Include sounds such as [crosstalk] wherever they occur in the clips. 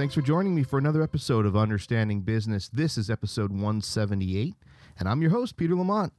Thanks for joining me for another episode of Understanding Business. This is episode 178, and I'm your host, Peter Lamont.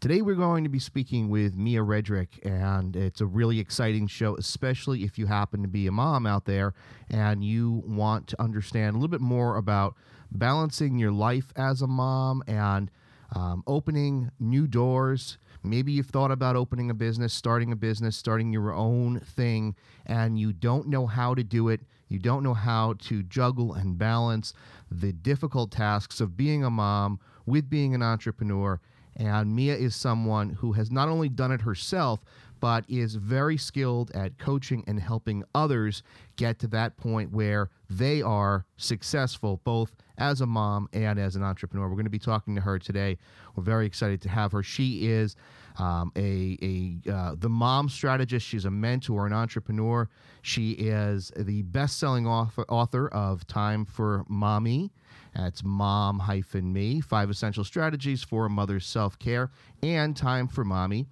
Today, we're going to be speaking with Mia Redrick, and it's a really exciting show, especially if you happen to be a mom out there and you want to understand a little bit more about balancing your life as a mom and um, opening new doors. Maybe you've thought about opening a business, starting a business, starting your own thing, and you don't know how to do it. You don't know how to juggle and balance the difficult tasks of being a mom with being an entrepreneur and Mia is someone who has not only done it herself, but is very skilled at coaching and helping others get to that point where they are successful, both as a mom and as an entrepreneur. We're going to be talking to her today. We're very excited to have her. She is um, a, a uh, the mom strategist. She's a mentor, an entrepreneur. She is the best-selling author, author of Time for Mom-Me. That's mom hyphen me, five essential strategies for a mother's self care and time for mommy.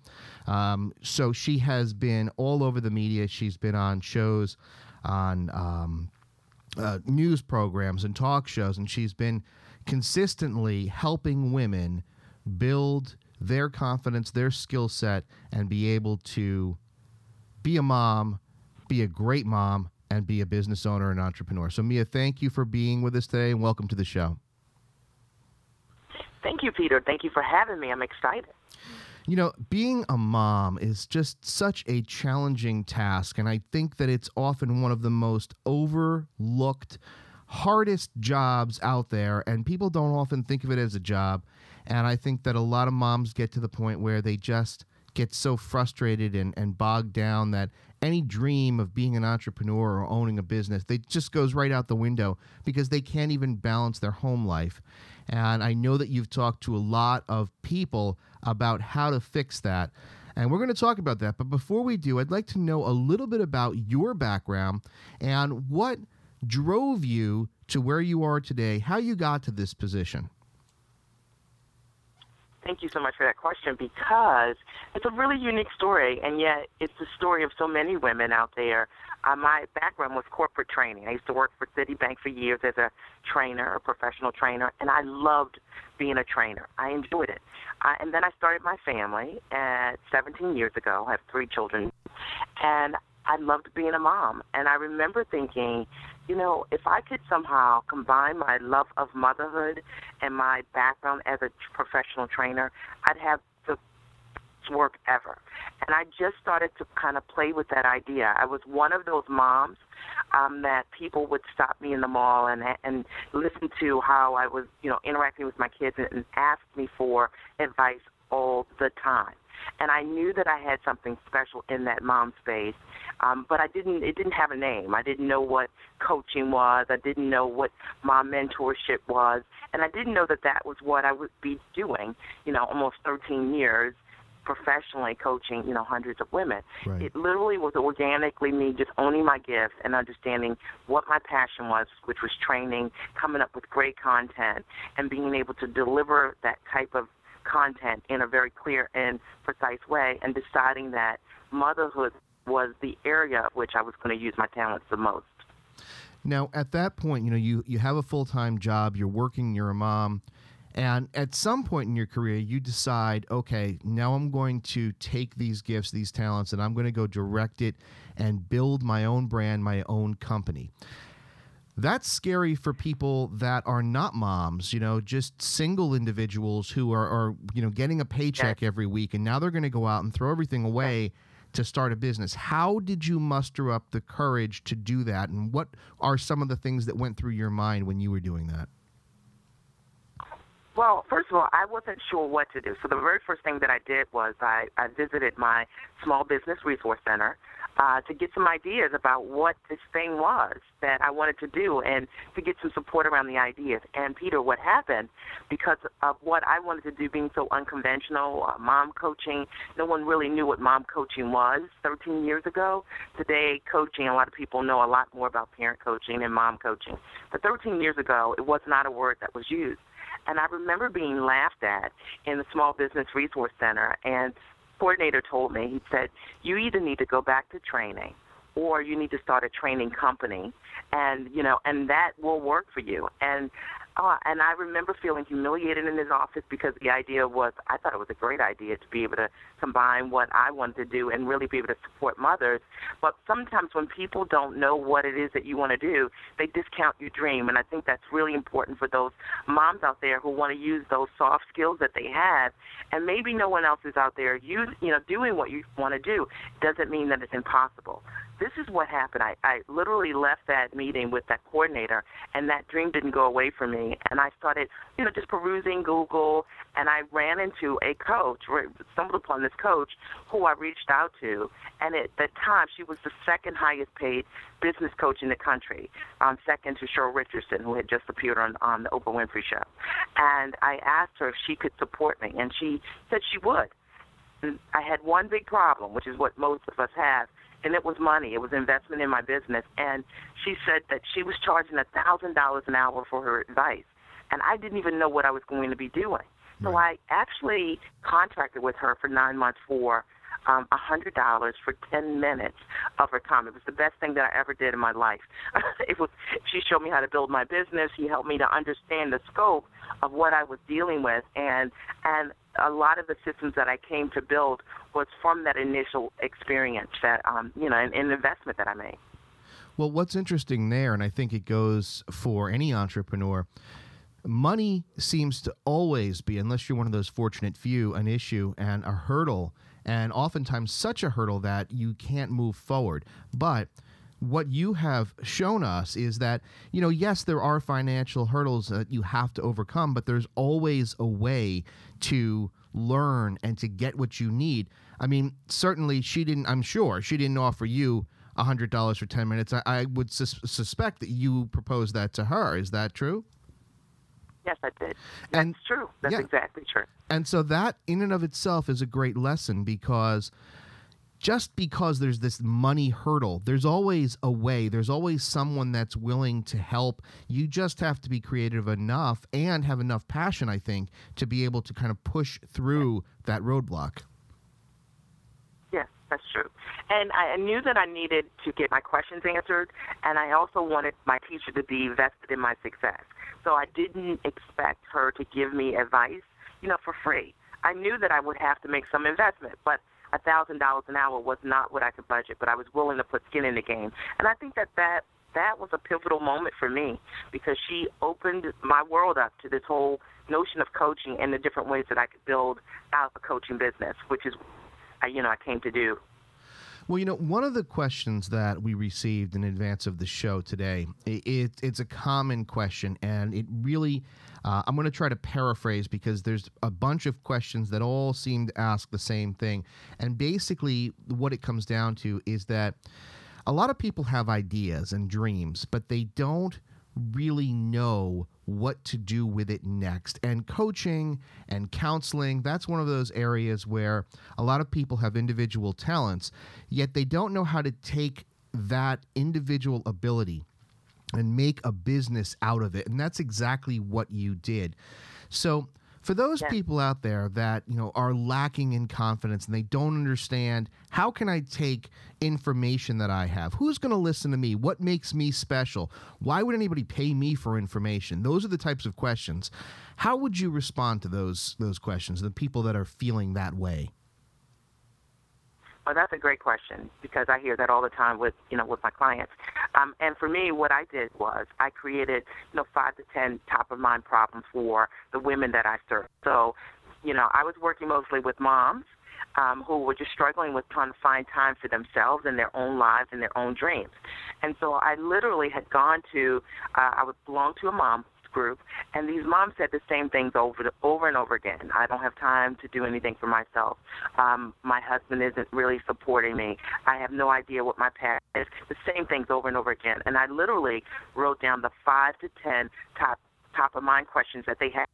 Um, so she has been all over the media. She's been on shows, on um, uh, news programs and talk shows, and she's been consistently helping women build their confidence, their skill set, and be able to be a mom, be a great mom, and be a business owner and entrepreneur. So, Mia, thank you for being with us today and welcome to the show. Thank you, Peter. Thank you for having me. I'm excited. You know, being a mom is just such a challenging task, and I think that it's often one of the most overlooked, hardest jobs out there, and people don't often think of it as a job. And I think that a lot of moms get to the point where they just get so frustrated and, and bogged down that any dream of being an entrepreneur or owning a business, they just goes right out the window because they can't even balance their home life. And I know that you've talked to a lot of people about how to fix that. And we're going to talk about that. But before we do, I'd like to know a little bit about your background and what drove you to where you are today, how you got to this position. Thank you so much for that question because it's a really unique story, and yet it's the story of so many women out there. Uh, my background was corporate training. I used to work for Citibank for years as a trainer, a professional trainer, and I loved being a trainer. I enjoyed it. Uh, and then I started my family at 17 years ago. I have three children, and I loved being a mom. And I remember thinking, you know, if I could somehow combine my love of motherhood and my background as a professional trainer, I'd have the work ever. And I just started to kind of play with that idea. I was one of those moms um, that people would stop me in the mall and and listen to how I was, you know, interacting with my kids and, and ask me for advice all the time and I knew that I had something special in that mom space. Um, but I didn't. It didn't have a name. I didn't know what coaching was. I didn't know what mom mentorship was, and I didn't know that that was what I would be doing. You know, almost 13 years professionally coaching, you know, hundreds of women. Right. It literally was organically me just owning my gifts and understanding what my passion was, which was training, coming up with great content, and being able to deliver that type of content in a very clear and precise way, and deciding that motherhood was the area of which I was going to use my talents the most. Now, at that point, you know, you, you have a full time job, you're working, you're a mom, and at some point in your career, you decide, okay, now I'm going to take these gifts, these talents, and I'm going to go direct it and build my own brand, my own company that's scary for people that are not moms, you know, just single individuals who are, are you know, getting a paycheck every week and now they're going to go out and throw everything away to start a business. How did you muster up the courage to do that? And what are some of the things that went through your mind when you were doing that? Well, first of all, I wasn't sure what to do. So the very first thing that I did was I, I visited my small business resource center uh, to get some ideas about what this thing was that I wanted to do and to get some support around the ideas. And Peter, what happened because of what I wanted to do being so unconventional, uh, mom coaching, no one really knew what mom coaching was 13 years ago. Today, coaching, a lot of people know a lot more about parent coaching and mom coaching. But 13 years ago, it was not a word that was used. And I remember being laughed at in the Small Business Resource Center and coordinator told me, he said, you either need to go back to training or you need to start a training company and you know and that will work for you. And uh, and I remember feeling humiliated in his office because the idea was I thought it was a great idea to be able to combine what I wanted to do and really be able to support mothers. But sometimes when people don't know what it is that you want to do, they discount your dream. And I think that's really important for those moms out there who want to use those soft skills that they have. And maybe no one else is out there use, you know, doing what you want to do. Doesn't mean that it's impossible this is what happened. I, I literally left that meeting with that coordinator, and that dream didn't go away from me. And I started, you know, just perusing Google, and I ran into a coach, stumbled upon this coach who I reached out to. And at the time, she was the second highest paid business coach in the country, um, second to Cheryl Richardson, who had just appeared on, on the Oprah Winfrey Show. And I asked her if she could support me, and she said she would. I had one big problem, which is what most of us have, and it was money. It was investment in my business. And she said that she was charging a thousand dollars an hour for her advice, and I didn't even know what I was going to be doing. So right. I actually contracted with her for nine months for um, a hundred dollars for ten minutes of her time. It was the best thing that I ever did in my life. [laughs] it was. She showed me how to build my business. She helped me to understand the scope of what I was dealing with, and and a lot of the systems that I came to build was from that initial experience that um, you know an, an investment that I made. Well, what's interesting there, and I think it goes for any entrepreneur, money seems to always be, unless you're one of those fortunate few, an issue and a hurdle, and oftentimes such a hurdle that you can't move forward. But what you have shown us is that, you know, yes, there are financial hurdles that you have to overcome, but there's always a way to learn and to get what you need. I mean, certainly she didn't, I'm sure, she didn't offer you $100 for 10 minutes. I, I would sus- suspect that you proposed that to her. Is that true? Yes, I did. And That's true. That's yeah. exactly true. And so that, in and of itself, is a great lesson because just because there's this money hurdle, there's always a way. There's always someone that's willing to help. You just have to be creative enough and have enough passion, I think, to be able to kind of push through that roadblock. Yes, that's true. And I knew that I needed to get my questions answered, and I also wanted my teacher to be vested in my success. So I didn't expect her to give me advice, you know, for free. I knew that I would have to make some investment, but a thousand dollars an hour was not what I could budget, but I was willing to put skin in the game. And I think that that that was a pivotal moment for me because she opened my world up to this whole notion of coaching and the different ways that I could build out a coaching business, which is, I, you know, I came to do. Well, you know, one of the questions that we received in advance of the show today, it, it's a common question, and it really uh, I'm going to try to paraphrase because there's a bunch of questions that all seem to ask the same thing. And basically, what it comes down to is that a lot of people have ideas and dreams, but they don't really know what to do with it next. And coaching and counseling, that's one of those areas where a lot of people have individual talents, yet they don't know how to take that individual ability and make a business out of it. And that's exactly what you did. So, for those yeah. people out there that you know are lacking in confidence and they don't understand how can i take information that i have? Who's going to listen to me? What makes me special? Why would anybody pay me for information? Those are the types of questions. How would you respond to those those questions the people that are feeling that way well, that's a great question because I hear that all the time with you know with my clients. Um, and for me, what I did was I created you know five to ten top of mind problems for the women that I serve. So, you know, I was working mostly with moms um, who were just struggling with trying to find time for themselves and their own lives and their own dreams. And so I literally had gone to, uh, I would belong to a mom group, and these moms said the same things over over and over again. I don't have time to do anything for myself. Um, my husband isn't really supporting me. I have no idea what my path is. The same things over and over again. And I literally wrote down the five to ten top top of mind questions that they had,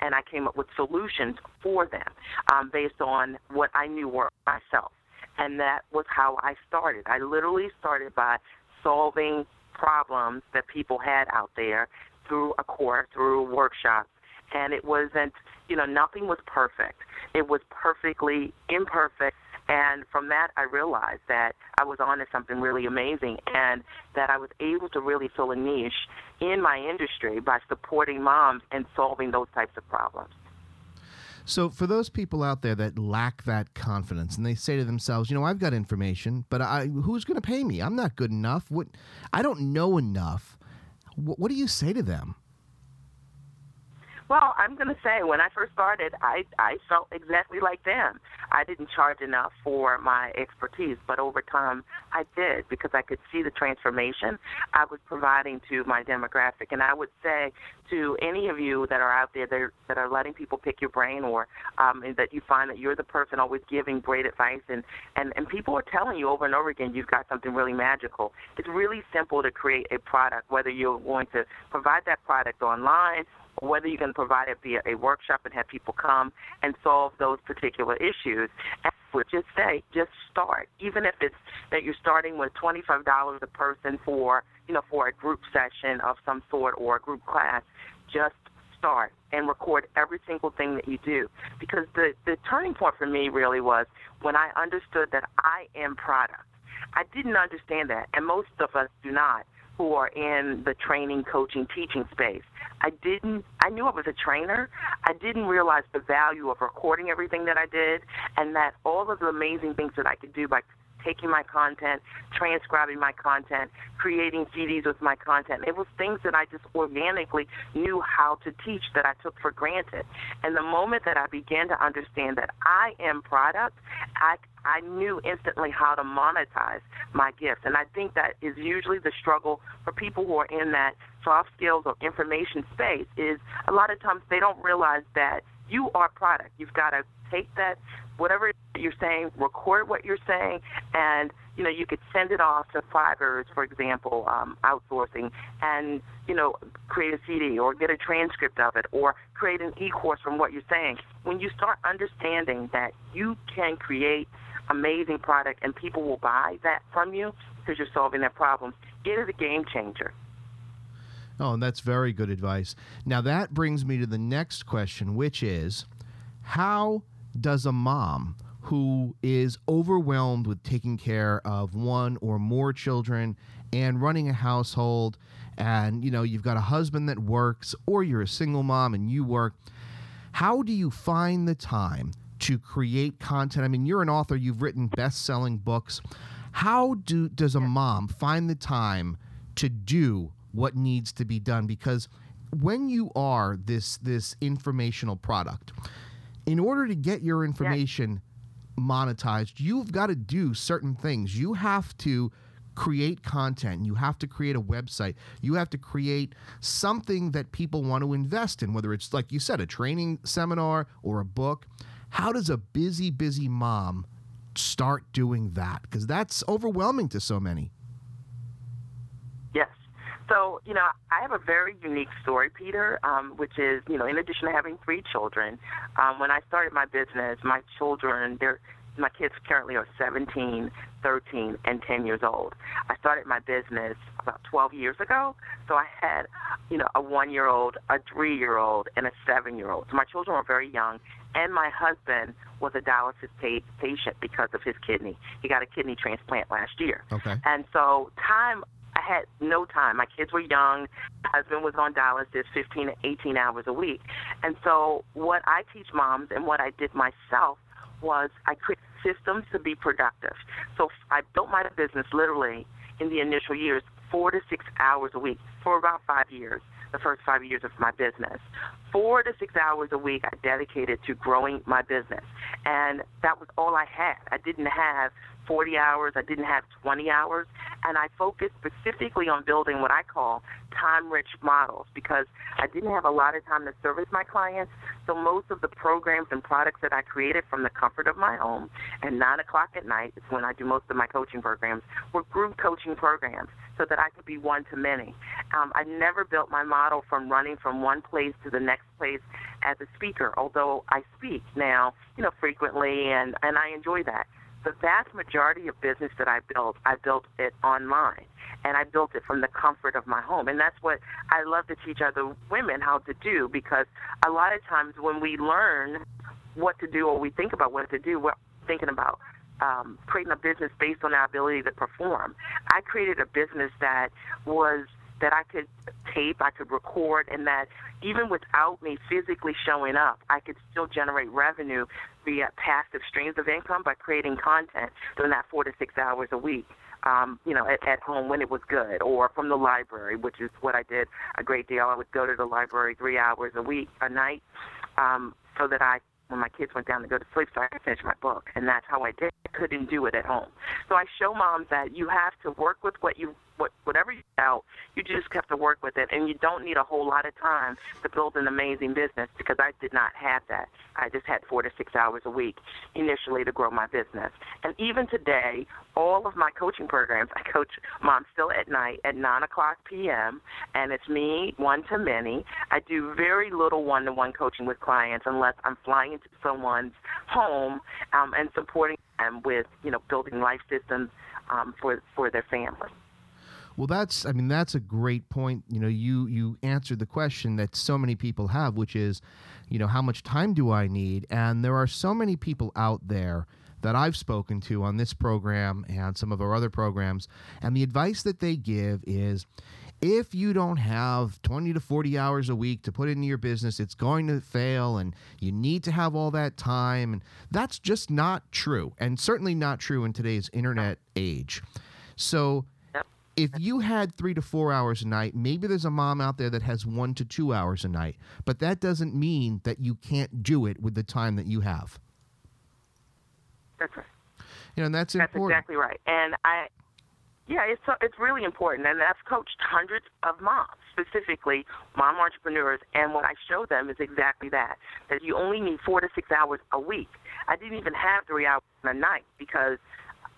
and I came up with solutions for them um, based on what I knew were myself. And that was how I started. I literally started by solving problems that people had out there through a course, through workshops, and it wasn't, you know, nothing was perfect. It was perfectly imperfect And from that, I realized that I was onto something really amazing and that I was able to really fill a niche in my industry by supporting moms and solving those types of problems. So, for those people out there that lack that confidence and they say to themselves, you know, I've got information, but I, who's going to pay me? I'm not good enough. What, I don't know enough. What, do you say to them? Well, I'm going to say when I first started, I I felt exactly like them. I didn't charge enough for my expertise, but over time I did because I could see the transformation I was providing to my demographic. And I would say to any of you that are out there that are, that are letting people pick your brain, or um, that you find that you're the person always giving great advice, and and and people are telling you over and over again you've got something really magical. It's really simple to create a product, whether you're going to provide that product online whether you can provide it via a workshop and have people come and solve those particular issues. And would just say, just start. Even if it's that you're starting with $25 a person for, you know, for a group session of some sort or a group class, just start and record every single thing that you do. Because the, the turning point for me really was when I understood that I am product. I didn't understand that, and most of us do not who are in the training, coaching, teaching space. I didn't, I knew I was a trainer. I didn't realize the value of recording everything that I did and that all of the amazing things that I could do by taking my content, transcribing my content, creating CDs with my content. It was things that I just organically knew how to teach that I took for granted. And the moment that I began to understand that I am product, I I knew instantly how to monetize my gift. And I think that is usually the struggle for people who are in that soft skills or information space is a lot of times they don't realize that you are product. You've got to take that whatever you're saying, record what you're saying, and you know you could send it off to Fiverr, for example, um, outsourcing, and you know create a CD or get a transcript of it or create an e-course from what you're saying. When you start understanding that you can create amazing product and people will buy that from you because you're solving their problems. It is a game changer. Oh, and that's very good advice. Now, that brings me to the next question, which is how does a mom who is overwhelmed with taking care of one or more children and running a household. And you know you've got a husband that works or you're a single mom and you work. How do you find the time to create content. I mean, you're an author, you've written best-selling books. How do does a mom find the time to do what needs to be done? Because when you are this this informational product, in order to get your information monetized, you've got to do certain things. You have to create content. You have to create a website. You have to create something that people want to invest in, whether it's, like you said, a training seminar or a book. How does a busy, busy mom start doing that? Because that's overwhelming to so many. So, you know, I have a very unique story, Peter, um, which is, you know, in addition to having three children, um, when I started my business, my children, they're my kids currently are 17, 13, and 10 years old. I started my business about 12 years ago, so I had, you know, a one-year-old, a three-year-old, and a seven-year-old. So my children were very young, and my husband was a dialysis patient because of his kidney. He got a kidney transplant last year. Okay. And so time I had no time. My kids were young. My husband was on dialysis 15 to 18 hours a week. And so what I teach moms and what I did myself was I created systems to be productive. So I built my business literally in the initial years, four to six hours a week for about five years the first five years of my business. Four to six hours a week I dedicated to growing my business. And that was all I had. I didn't have 40 hours, I didn't have 20 hours, and I focused specifically on building what I call time rich models because I didn't have a lot of time to service my clients. So most of the programs and products that I created from the comfort of my home and 9 o'clock at night is when I do most of my coaching programs were group coaching programs so that I could be one to many. Um, I never built my model from running from one place to the next place as a speaker, although I speak now, you know, frequently and, and I enjoy that the vast majority of business that I built, I built it online. And I built it from the comfort of my home. And that's what I love to teach other women how to do because a lot of times when we learn what to do or we think about what to do, we're thinking about um, creating a business based on our ability to perform. I created a business that was that I could tape, I could record, and that even without me physically showing up, I could still generate revenue via passive streams of income by creating content during that four to six hours a week. Um, you know, at, at home when it was good, or from the library, which is what I did a great deal. I would go to the library three hours a week, a night, um, so that I when my kids went down to go to sleep so I could finish my book. And that's how I did. I couldn't do it at home. So I show moms that you have to work with what you what whatever you out, you just have to work with it and you don't need a whole lot of time to build an amazing business because I did not have that. I just had four to six hours a week initially to grow my business. And even today, all of my coaching programs, [laughs] I coach moms still at night at nine o'clock PM and it's me one to many. I do very little one to one coaching with clients unless I'm flying into someone's home um, and supporting them with, you know, building life systems um, for for their family. Well, that's I mean that's a great point. You know, you you answered the question that so many people have, which is, you know, how much time do I need? And there are so many people out there that I've spoken to on this program and some of our other programs, and the advice that they give is if you don't have 20 to 40 hours a week to put into your business, it's going to fail and you need to have all that time. And that's just not true, and certainly not true in today's internet age. So, if you had three to four hours a night, maybe there's a mom out there that has one to two hours a night, but that doesn't mean that you can't do it with the time that you have. That's right. You know, and that's, that's important. exactly right. And I, yeah, it's it's really important, and I've coached hundreds of moms, specifically mom entrepreneurs, and what I show them is exactly that: that you only need four to six hours a week. I didn't even have three hours a night because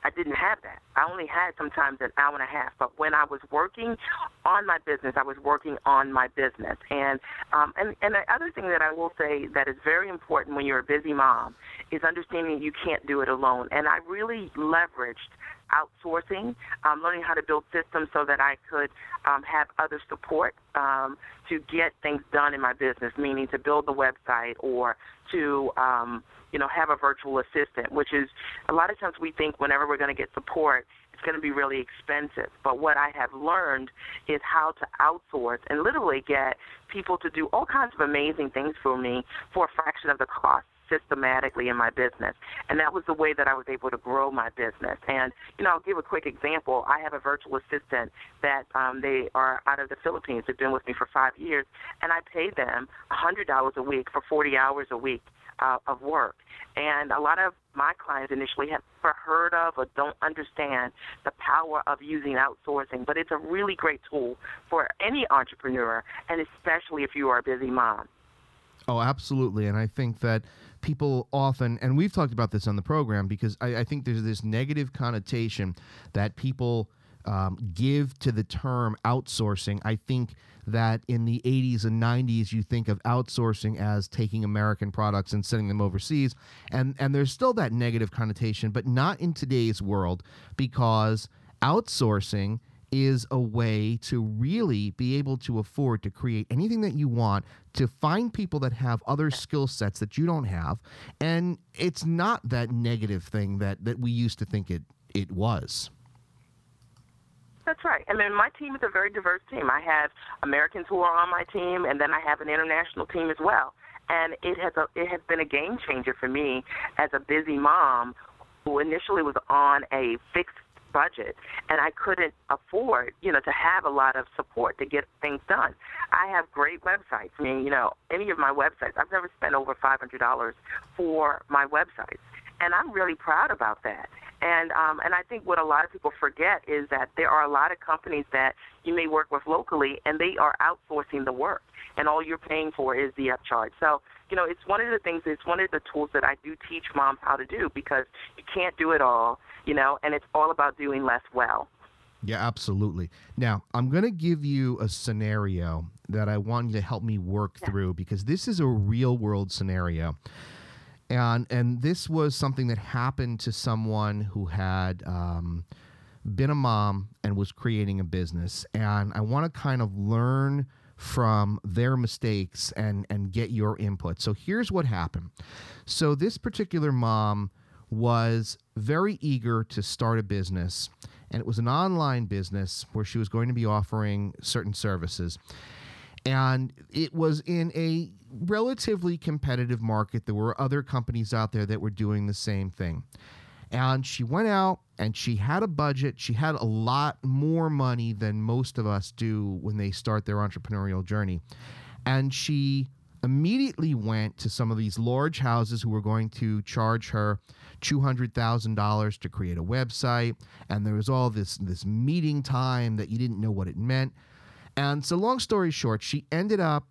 I didn't have that. I only had sometimes an hour and a half. But when I was working on my business, I was working on my business. And um, and and the other thing that I will say that is very important when you're a busy mom is understanding you can't do it alone. And I really leveraged outsourcing, um, learning how to build systems so that I could um, have other support um, to get things done in my business, meaning to build the website or to um, you know, have a virtual assistant, which is a lot of times we think whenever we're going to get support, it's going to be really expensive. But what I have learned is how to outsource and literally get people to do all kinds of amazing things for me for a fraction of the cost systematically in my business. And that was the way that I was able to grow my business. And, you know, I'll give a quick example. I have a virtual assistant that um, they are out of the Philippines. They've been with me for five years, and I pay them $100 a week for 40 hours a week uh, of work. And a lot of my clients initially have never heard of or don't understand the power of using outsourcing, but it's a really great tool for any entrepreneur, and especially if you are a busy mom. Oh, absolutely. And I think that people often, and we've talked about this on the program, because I, I think there's this negative connotation that people um, give to the term outsourcing. I think that in the 80s and 90s you think of outsourcing as taking American products and sending them overseas and and there's still that negative connotation but not in today's world because outsourcing is a way to really be able to afford to create anything that you want, to find people that have other skill sets that you don't have. And it's not that negative thing that, that we used to think it, it was. That's right. I mean, my team is a very diverse team. I have Americans who are on my team, and then I have an international team as well. And it has a it has been a game changer for me as a busy mom who initially was on a fixed budget and I couldn't afford, you know, to have a lot of support to get things done. I have great websites. I mean, you know, any of my websites, I've never spent over $500 for my websites. And I'm really proud about that. And um, and I think what a lot of people forget is that there are a lot of companies that you may work with locally, and they are outsourcing the work, and all you're paying for is the upcharge. So you know, it's one of the things. It's one of the tools that I do teach moms how to do because you can't do it all, you know, and it's all about doing less well. Yeah, absolutely. Now, I'm going to give you a scenario that I want you to help me work yeah. through because this is a real world scenario and and this was something that happened to someone who had um, been a mom and was creating a business. And i want to kind of learn from their mistakes and and get your input. So here's what happened. So this particular mom was very eager to start a business, and it was an online business where she was going to be offering certain services. And it was in a relatively competitive market. There were other companies out there that were doing the same thing. And she went out and she had a budget. She had a lot more money than most of us do when they start their entrepreneurial journey. And she immediately went to some of these large houses who were going to charge her $200,000 to create a website. And there was all this, this meeting time that you didn't know what it meant. And so, long story short, she ended up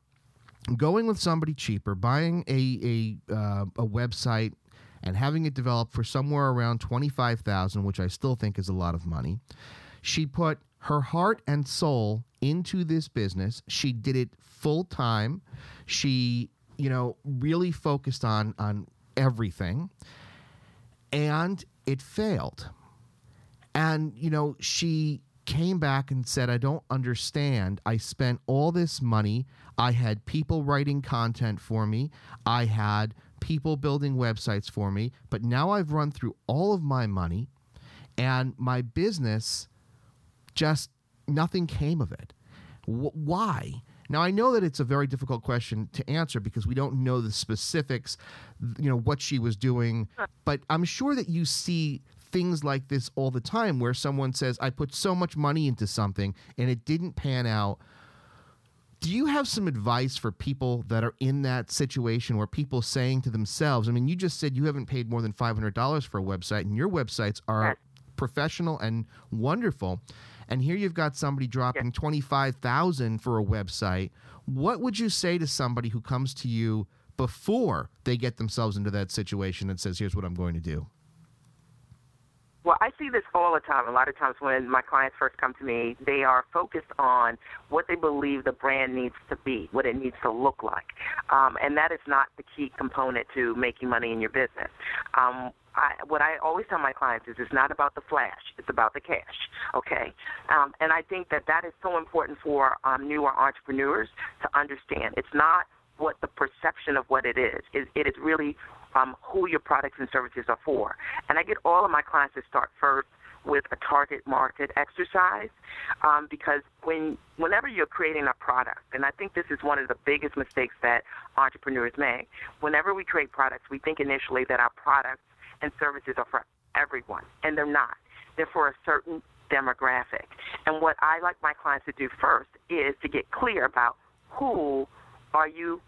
going with somebody cheaper, buying a, a, uh, a website and having it developed for somewhere around 25,000, which I still think is a lot of money. She put her heart and soul into this business. She did it full time. She, you know, really focused on on everything. And it failed. And you know, she came back and said, I don't understand. I spent all this money. I had people writing content for me. I had people building websites for me. But now I've run through all of my money and my business just nothing came of it. W- why? Now I know that it's a very difficult question to answer because we don't know the specifics, you know, what she was doing, but I'm sure that you see things like this all the time where someone says, I put so much money into something and it didn't pan out. Do you have some advice for people that are in that situation where people saying to themselves, I mean, you just said you haven't paid more than $500 for a website and your websites are professional and wonderful. And here you've got somebody dropping 25,000 for a website. What would you say to somebody who comes to you before they get themselves into that situation and says, "Here's what I'm going to do"? Well, I see this all the time. A lot of times when my clients first come to me, they are focused on what they believe the brand needs to be, what it needs to look like. Um, and that is not the key component to making money in your business. Um, I, what I always tell my clients is it's not about the flash, it's about the cash. Okay, um, and I think that that is so important for um, newer entrepreneurs to understand. It's not what the perception of what it is. It, it is really um, who your products and services are for. And I get all of my clients to start first with a target market exercise um, because when whenever you're creating a product, and I think this is one of the biggest mistakes that entrepreneurs make. Whenever we create products, we think initially that our products and services are for everyone, and they're not. They're for a certain demographic. And what I like my clients to do first is to get clear about who are you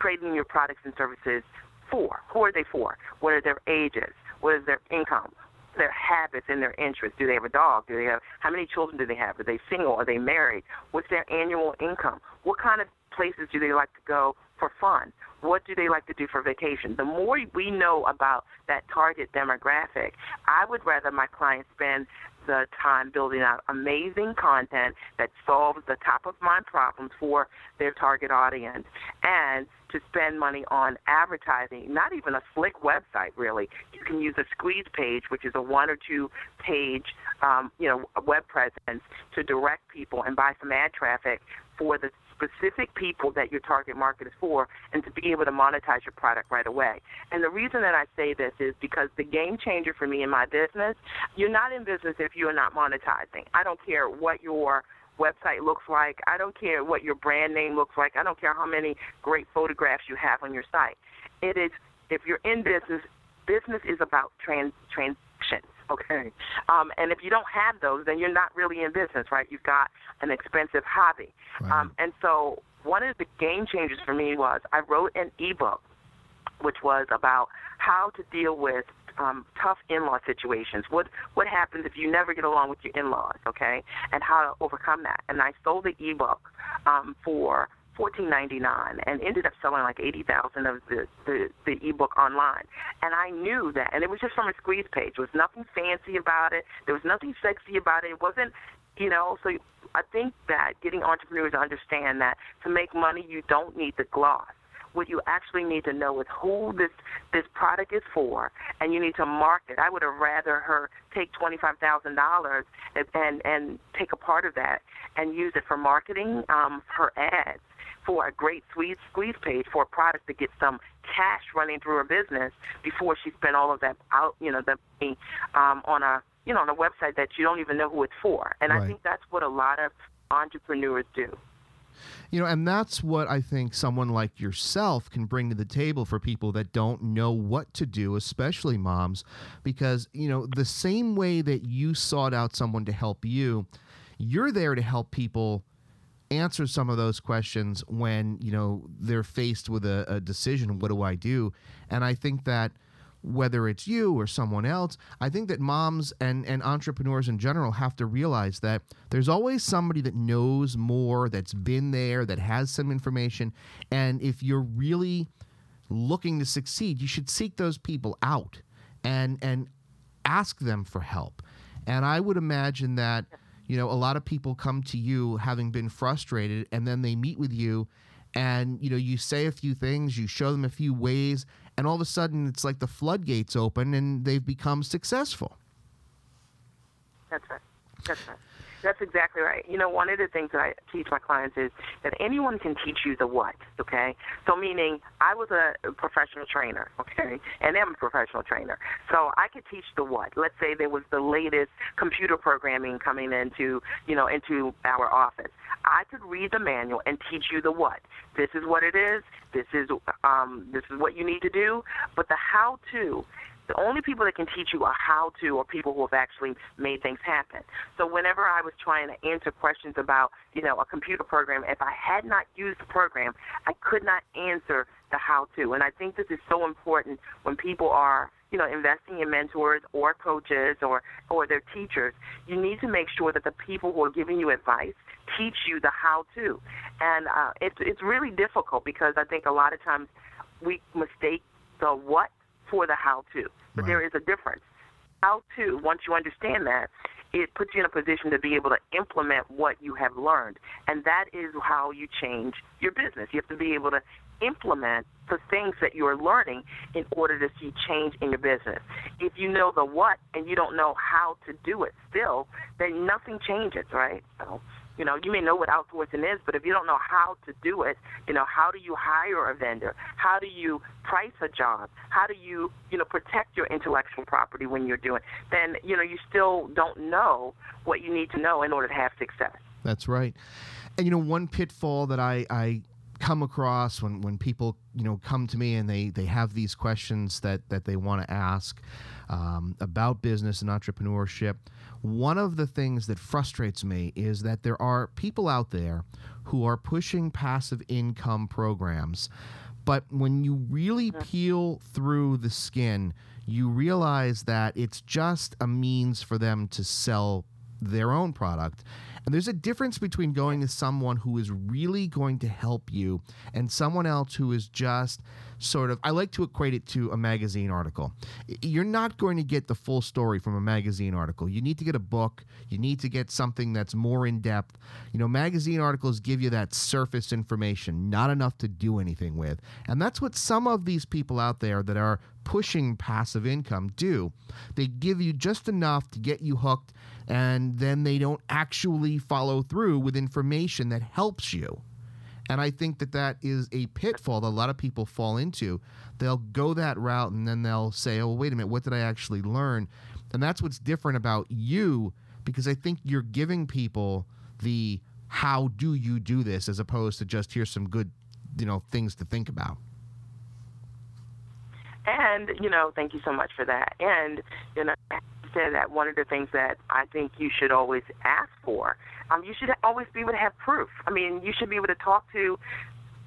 creating your products and services for? Who are they for? What are their ages? What is their income? Their habits and their interests. Do they have a dog? Do they have how many children do they have? Are they single? Are they married? What's their annual income? What kind of places do they like to go for fun? What do they like to do for vacation? The more we know about that target demographic, I would rather my clients spend the time building out amazing content that solves the top of mind problems for their target audience and to spend money on advertising, not even a slick website really. You can use a squeeze page, which is a one or two page um, you know, web presence to direct people and buy some ad traffic for the specific people that your target market is for and to be able to monetize your product right away. And the reason that I say this is because the game changer for me in my business, you're not in business if you are not monetizing. I don't care what your website looks like. I don't care what your brand name looks like. I don't care how many great photographs you have on your site. It is if you're in business, business is about trans transactions. Okay. Um, and if you don't have those, then you're not really in business, right? You've got an expensive hobby. Right. Um, and so one of the game changers for me was I wrote an ebook, which was about how to deal with um, tough in-law situations. What what happens if you never get along with your in-laws? Okay, and how to overcome that. And I sold the ebook um, for fourteen ninety nine and ended up selling like eighty thousand of the, the the ebook online. And I knew that, and it was just from a squeeze page. There was nothing fancy about it. There was nothing sexy about it. It wasn't, you know. So I think that getting entrepreneurs to understand that to make money, you don't need the gloss what you actually need to know is who this this product is for, and you need to market. I would have rather her take twenty five thousand dollars and and take a part of that and use it for marketing, um, for ads, for a great squeeze squeeze page for a product to get some cash running through her business before she spent all of that out, you know, the um, on a you know on a website that you don't even know who it's for. And Right. I think that's what a lot of entrepreneurs do. You know, and that's what I think someone like yourself can bring to the table for people that don't know what to do, especially moms, because, you know, the same way that you sought out someone to help you, you're there to help people answer some of those questions when, you know, they're faced with a, a decision what do I do? And I think that whether it's you or someone else, I think that moms and, and entrepreneurs in general have to realize that there's always somebody that knows more, that's been there, that has some information. And if you're really looking to succeed, you should seek those people out and and ask them for help. And I would imagine that, you know, a lot of people come to you having been frustrated and then they meet with you and you know you say a few things you show them a few ways and all of a sudden it's like the floodgates open and they've become successful That's right. That's right. That's exactly right. You know, one of the things that I teach my clients is that anyone can teach you the what, okay? So meaning I was a professional trainer, okay, and am a professional trainer. So I could teach the what. Let's say there was the latest computer programming coming into, you know, into our office. I could read the manual and teach you the what. This is what it is. This is um, this is what you need to do. But the how to the only people that can teach you a how to are people who have actually made things happen. So whenever I was trying to answer questions about, you know, a computer program, if I had not used the program, I could not answer the how to. And I think this is so important when people are you know, investing in mentors or coaches or or their teachers, you need to make sure that the people who are giving you advice teach you the how to. And uh, it's it's really difficult because I think a lot of times we mistake the what for the how to. But Right. there is a difference. How to, once you understand that, it puts you in a position to be able to implement what you have learned. And that is how you change your business. You have to be able to implement the things that you are learning in order to see change in your business. If you know the what and you don't know how to do it still, then nothing changes, right? So, you know, you may know what outsourcing is, but if you don't know how to do it, you know, how do you hire a vendor? How do you price a job? How do you, you know, protect your intellectual property when you're doing? Then, you know, you still don't know what you need to know in order to have success. That's right. And you know, one pitfall that I, I come across when, when people you know come to me and they they have these questions that that they want to ask um, about business and entrepreneurship. One of the things that frustrates me is that there are people out there who are pushing passive income programs, but when you really peel through the skin, you realize that it's just a means for them to sell their own product. And there's a difference between going to someone who is really going to help you and someone else who is just sort of, I like to equate it to a magazine article. You're not going to get the full story from a magazine article. You need to get a book, you need to get something that's more in depth. You know, magazine articles give you that surface information, not enough to do anything with. And that's what some of these people out there that are pushing passive income do. They give you just enough to get you hooked, and then they don't actually follow through with information that helps you. And I think that that is a pitfall that a lot of people fall into. They'll go that route and then they'll say, oh, wait a minute, what did I actually learn? And that's what's different about you because I think you're giving people the how do you do this as opposed to just here's some good, you know, things to think about. And, you know, thank you so much for that. And, you know, said that one of the things that I think you should always ask for, um, you should always be able to have proof. I mean, you should be able to talk to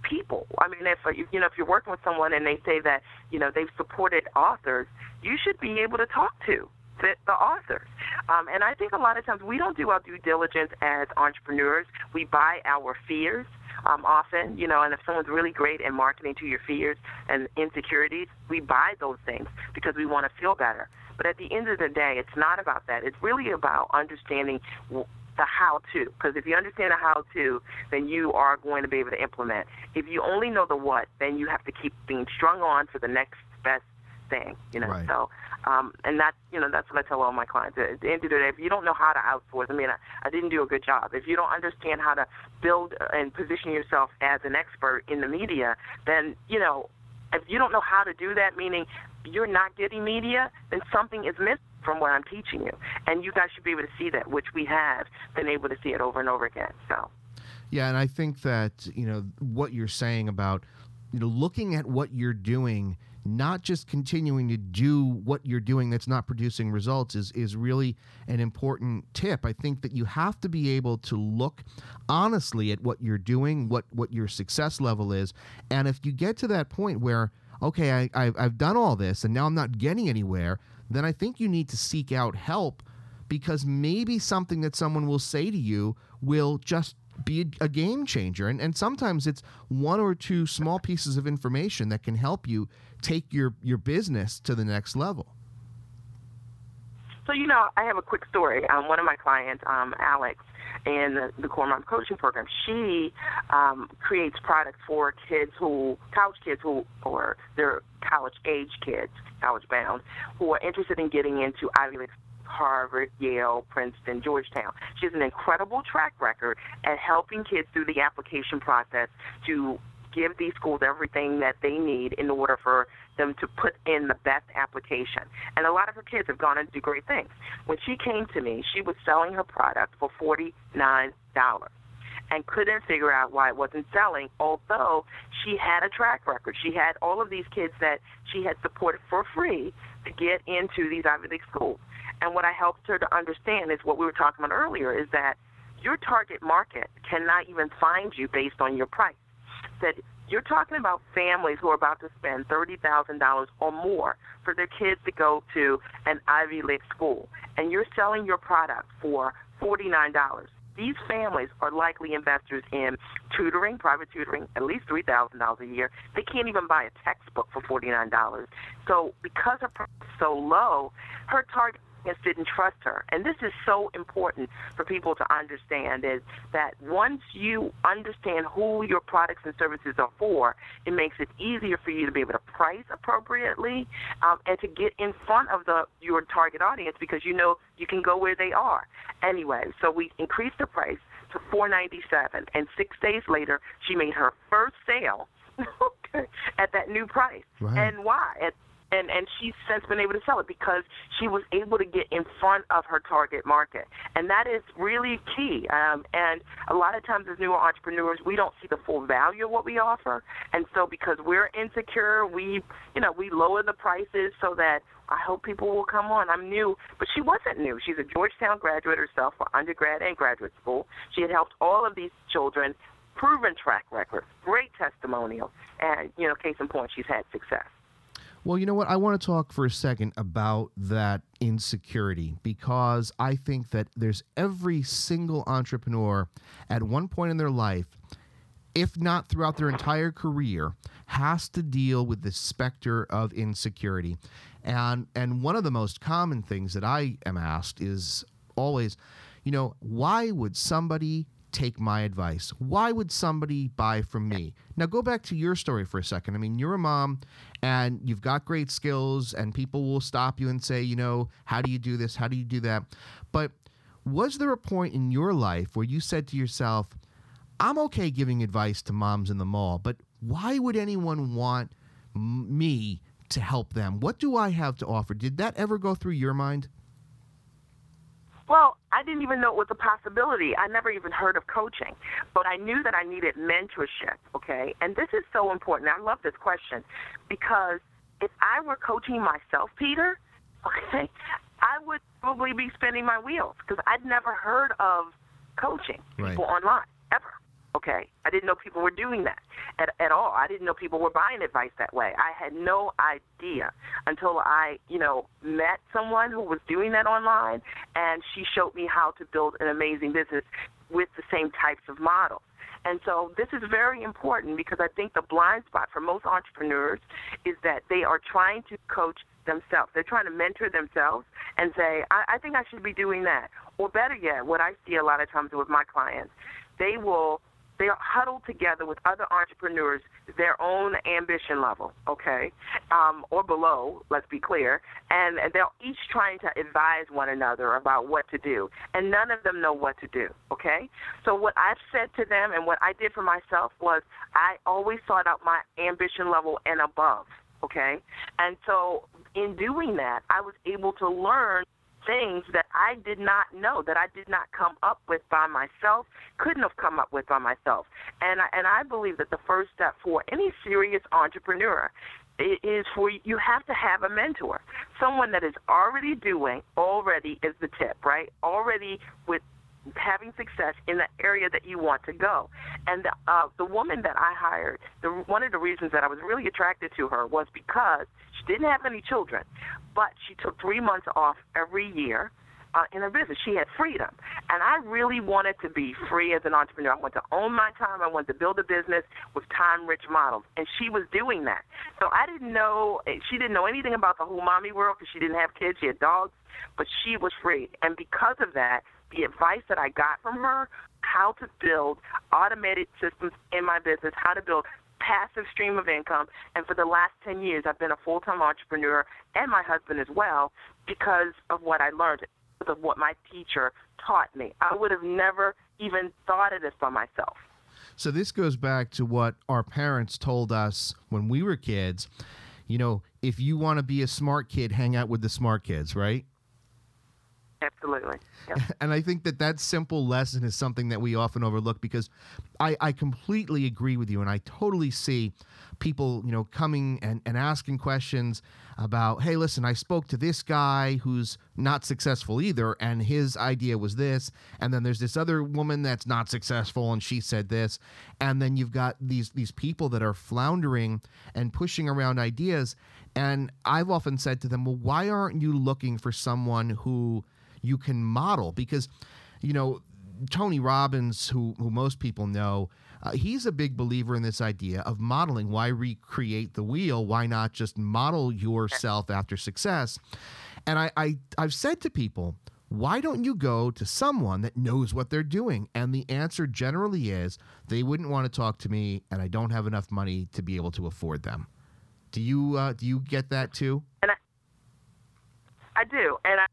people. I mean, if you know if you're working with someone and they say that you know they've supported authors, you should be able to talk to the, the authors. Um, and I think a lot of times we don't do our due diligence as entrepreneurs. We buy our fears. Um, often, you know, and if someone's really great in marketing to your fears and insecurities, we buy those things because we want to feel better. But at the end of the day, it's not about that. It's really about understanding the how to. Because if you understand the how to, then you are going to be able to implement. If you only know the what, then you have to keep being strung on for the next best thing, you know. Right. So, um, and that's you know that's what I tell all my clients. At the end of the day, if you don't know how to outsource, I mean, I, I didn't do a good job. If you don't understand how to build and position yourself as an expert in the media, then you know, if you don't know how to do that, meaning you're not getting media, then something is missing from what I'm teaching you. And you guys should be able to see that, which we have been able to see it over and over again. So. Yeah, and I think that you know what you're saying about you know looking at what you're doing, not just continuing to do what you're doing that's not producing results is is really an important tip. I think that you have to be able to look honestly at what you're doing, what what your success level is, and if you get to that point where okay, I, I've, I've done all this and now I'm not getting anywhere, then I think you need to seek out help because maybe something that someone will say to you will just be a game changer. And, and sometimes it's one or two small pieces of information that can help you take your, your business to the next level. So, you know, I have a quick story. Um, one of my clients, um, Alex, in the, the Core Mom Coaching Program, she um, creates products for kids who, college kids who, or they're college age kids, college bound, who are interested in getting into Ivy League Harvard, Yale, Princeton, Georgetown. She has an incredible track record at helping kids through the application process to give these schools everything that they need in order for them to put in the best application. And a lot of her kids have gone and do great things. When she came to me, she was selling her product for $49 and couldn't figure out why it wasn't selling, although she had a track record. She had all of these kids that she had supported for free to get into these Ivy League schools. And what I helped her to understand is what we were talking about earlier is that your target market cannot even find you based on your price. That you're talking about families who are about to spend $30,000 or more for their kids to go to an Ivy League school, and you're selling your product for $49. These families are likely investors in tutoring, private tutoring, at least $3,000 a year. They can't even buy a textbook for $49. So, because her price is so low, her target didn't trust her. And this is so important for people to understand is that once you understand who your products and services are for, it makes it easier for you to be able to price appropriately um, and to get in front of the your target audience because you know you can go where they are. Anyway, so we increased the price to 497 and 6 days later she made her first sale [laughs] at that new price. Right. And why? At and and she's since been able to sell it because she was able to get in front of her target market, and that is really key. Um, and a lot of times as newer entrepreneurs, we don't see the full value of what we offer, and so because we're insecure, we you know we lower the prices so that I hope people will come on. I'm new, but she wasn't new. She's a Georgetown graduate herself for undergrad and graduate school. She had helped all of these children proven track record, great testimonial, and you know, case in point, she's had success. Well, you know what? I want to talk for a second about that insecurity because I think that there's every single entrepreneur at one point in their life, if not throughout their entire career, has to deal with the specter of insecurity. And and one of the most common things that I am asked is always, you know, why would somebody take my advice? Why would somebody buy from me? Now, go back to your story for a second. I mean, you're a mom and you've got great skills, and people will stop you and say, you know, how do you do this? How do you do that? But was there a point in your life where you said to yourself, I'm okay giving advice to moms in the mall, but why would anyone want me to help them? What do I have to offer? Did that ever go through your mind? Well, I didn't even know it was a possibility. I never even heard of coaching, but I knew that I needed mentorship, okay? And this is so important. I love this question because if I were coaching myself, Peter, [laughs] okay, I would probably be spinning my wheels because I'd never heard of coaching Right. people online. Okay, I didn't know people were doing that at, at all. I didn't know people were buying advice that way. I had no idea until I, you know, met someone who was doing that online, and she showed me how to build an amazing business with the same types of models. And so this is very important because I think the blind spot for most entrepreneurs is that they are trying to coach themselves. They're trying to mentor themselves and say, I, I think I should be doing that. Or better yet, what I see a lot of times with my clients, they will they are huddled together with other entrepreneurs, their own ambition level, okay, um, or below, let's be clear, and they're each trying to advise one another about what to do, and none of them know what to do, okay? So what I've said to them and what I did for myself was I always sought out my ambition level and above, okay? And so in doing that, I was able to learn things that I did not know, that I did not come up with by myself, couldn't have come up with by myself. And I, and I believe that the first step for any serious entrepreneur is for you have to have a mentor, someone that is already doing, already is the tip, right? Already with having success in the area that you want to go. And the, uh, the woman that I hired, the, one of the reasons that I was really attracted to her was because she didn't have any children, but she took three months off every year. Uh, in her business, she had freedom, and I really wanted to be free as an entrepreneur. I wanted to own my time. I wanted to build a business with time-rich models, and she was doing that. So I didn't know. She didn't know anything about the whole mommy world because she didn't have kids. She had dogs, but she was free, and because of that, the advice that I got from her, how to build automated systems in my business, how to build passive stream of income. And for the last 10 years, I've been a full time entrepreneur and my husband as well because of what I learned, of what my teacher taught me. I would have never even thought of this by myself. So this goes back to what our parents told us when we were kids. You know, if you want to be a smart kid, hang out with the smart kids, right? Absolutely. Yep. [laughs] And I think that that simple lesson is something that we often overlook because I, I completely agree with you. And I totally see people, you know, coming and, and asking questions about, hey, listen, I spoke to this guy who's not successful either, and his idea was this. And then there's this other woman that's not successful, and she said this. And then you've got these these people that are floundering and pushing around ideas. And I've often said to them, well, why aren't you looking for someone who you can model because you know Tony Robbins, who who most people know, uh, he's a big believer in this idea of modeling. Why recreate the wheel? Why not just model yourself after success? And I, I I've said to people, why don't you go to someone that knows what they're doing? And the answer generally is they wouldn't want to talk to me, and I don't have enough money to be able to afford them. Do you uh, do you get that too? And I, I do, and I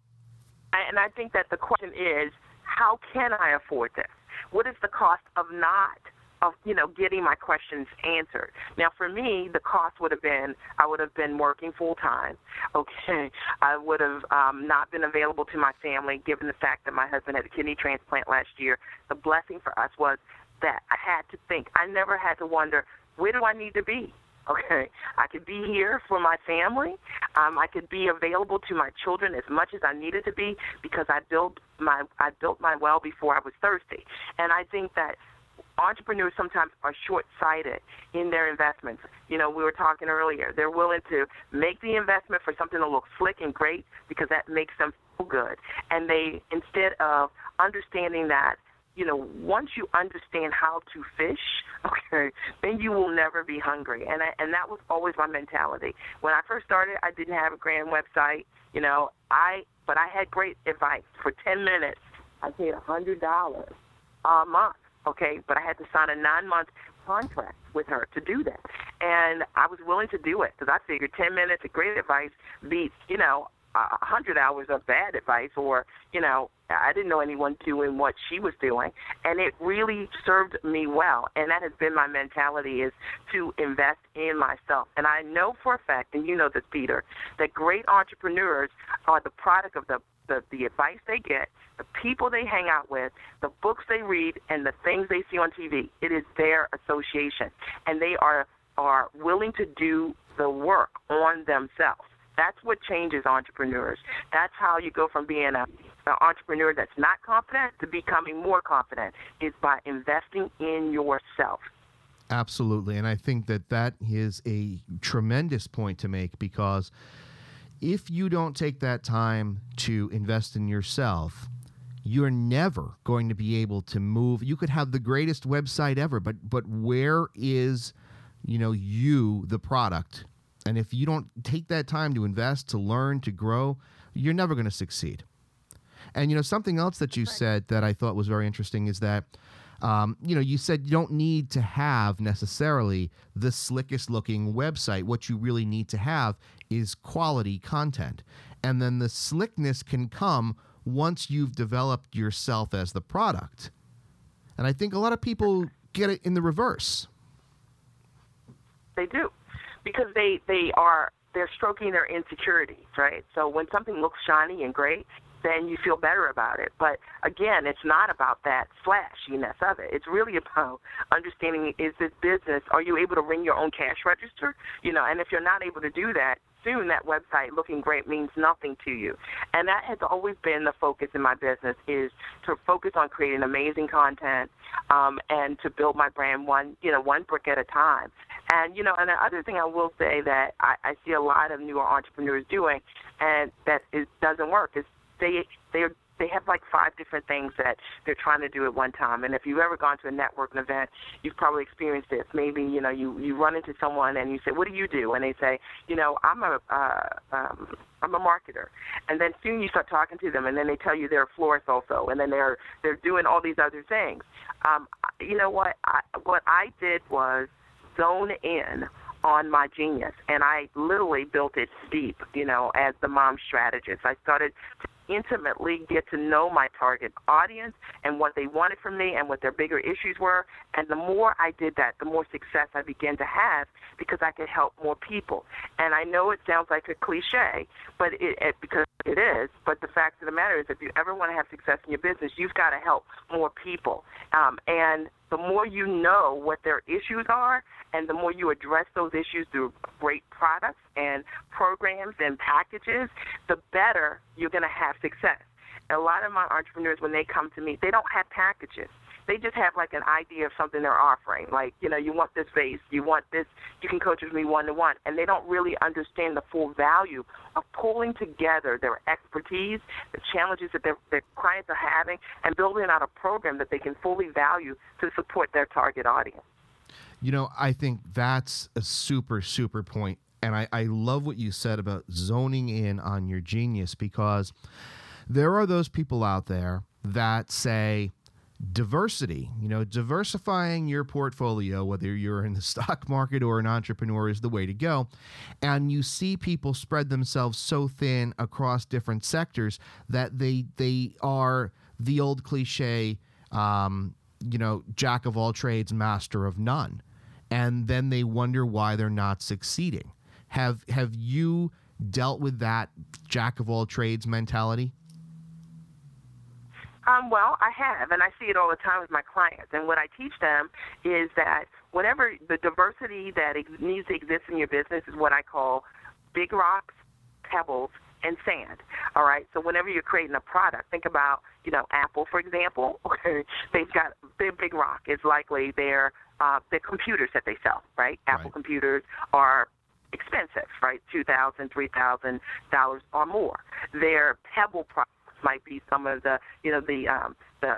and I think that the question is, how can I afford this? What is the cost of not of you know getting my questions answered. Now, for me, the cost would have been I would have been working full time. Okay, I would have um, not been available to my family, given the fact that my husband had a kidney transplant last year. The blessing for us was that I had to think. I never had to wonder where do I need to be. Okay, I could be here for my family. Um, I could be available to my children as much as I needed to be because I built my I built my well before I was thirsty. And I think that entrepreneurs sometimes are short-sighted in their investments. You know, we were talking earlier. They're willing to make the investment for something that looks slick and great because that makes them feel good. And they instead of understanding that you know, once you understand how to fish, [laughs] okay, then you will never be hungry. And I, and that was always my mentality. When I first started, I didn't have a grand website, you know, I but I had great advice. For 10 minutes, I paid a $100 a month, okay, but I had to sign a 9-month contract with her to do that. And I was willing to do it because I figured 10 minutes of great advice beats, you know, a hundred hours of bad advice or you know i didn't know anyone doing what she was doing and it really served me well and that has been my mentality is to invest in myself. And i know for a fact and you know this peter that great entrepreneurs are the product of the the, the advice they get the people they hang out with the books they read and the things they see on tv it is their association and they are are willing to do the work on themselves that's what changes entrepreneurs. That's how you go from being a an entrepreneur that's not confident to becoming more confident is by investing in yourself. Absolutely. And I think that that is a tremendous point to make because if you don't take that time to invest in yourself, you're never going to be able to move. You could have the greatest website ever, but but where is, you know, you the product and if you don't take that time to invest, to learn, to grow, you're never going to succeed. And you know, something else that you said that I thought was very interesting is that Um, you know, you said you don't need to have necessarily the slickest looking website. What you really need to have is quality content. And then the slickness can come once you've developed yourself as the product. And I think a lot of people get it in the reverse. They do. Because they, they are they're stroking their insecurities, right? So when something looks shiny and great, then you feel better about it. But again, it's not about that flashiness of it. It's really about understanding is this business, are you able to ring your own cash register? You know, and if you're not able to do that, soon that website looking great means nothing to you. And that has always been the focus in my business is to focus on creating amazing content um, and to build my brand one, you know, one brick at a time. And you know, and the other thing I will say that I, I see a lot of newer entrepreneurs doing, and that it doesn't work is they they they have like five different things that they're trying to do at one time. And if you've ever gone to a networking event, you've probably experienced this. Maybe you know you you run into someone and you say, "What do you do?" And they say, "You know, I'm a uh, um, I'm a marketer." And then soon you start talking to them, and then they tell you they're a florist also, and then they're they're doing all these other things. Um, you know what? I, what I did was zone in on my genius and I literally built it deep, you know, as the mom strategist. I started intimately get to know my target audience and what they wanted from me and what their bigger issues were. And the more I did that, the more success I began to have because I could help more people. And I know it sounds like a cliche, but it, it because it is. But the fact of the matter is, if you ever want to have success in your business, you've got to help more people. Um, and the more you know what their issues are, and the more you address those issues through great products and programs and packages, the better you're going to have success. A lot of my entrepreneurs, when they come to me, they don't have packages they just have like an idea of something they're offering. Like, you know, you want this face, you want this, you can coach with me one to one. And they don't really understand the full value of pulling together their expertise, the challenges that their, their clients are having, and building out a program that they can fully value to support their target audience. You know, I think that's a super, super point. And I, I love what you said about zoning in on your genius because there are those people out there that say, diversity you know diversifying your portfolio whether you're in the [laughs] stock market or an entrepreneur is the way to go. And you see people spread themselves so thin across different sectors that they they are the old cliche um, you know jack of all trades master of none. And then they wonder why they're not succeeding have have you dealt with that jack of all trades mentality um, well, I have, and I see it all the time with my clients. And what I teach them is that whatever the diversity that needs to exist in your business is what I call big rocks, pebbles, and sand. All right. So whenever you're creating a product, think about you know Apple, for example. [laughs] They've got big big rock is likely their uh, the computers that they sell. Right. Apple right. computers are expensive. Right. Two thousand, three thousand dollars or more. Their Pebble products might be some of the you know the um, the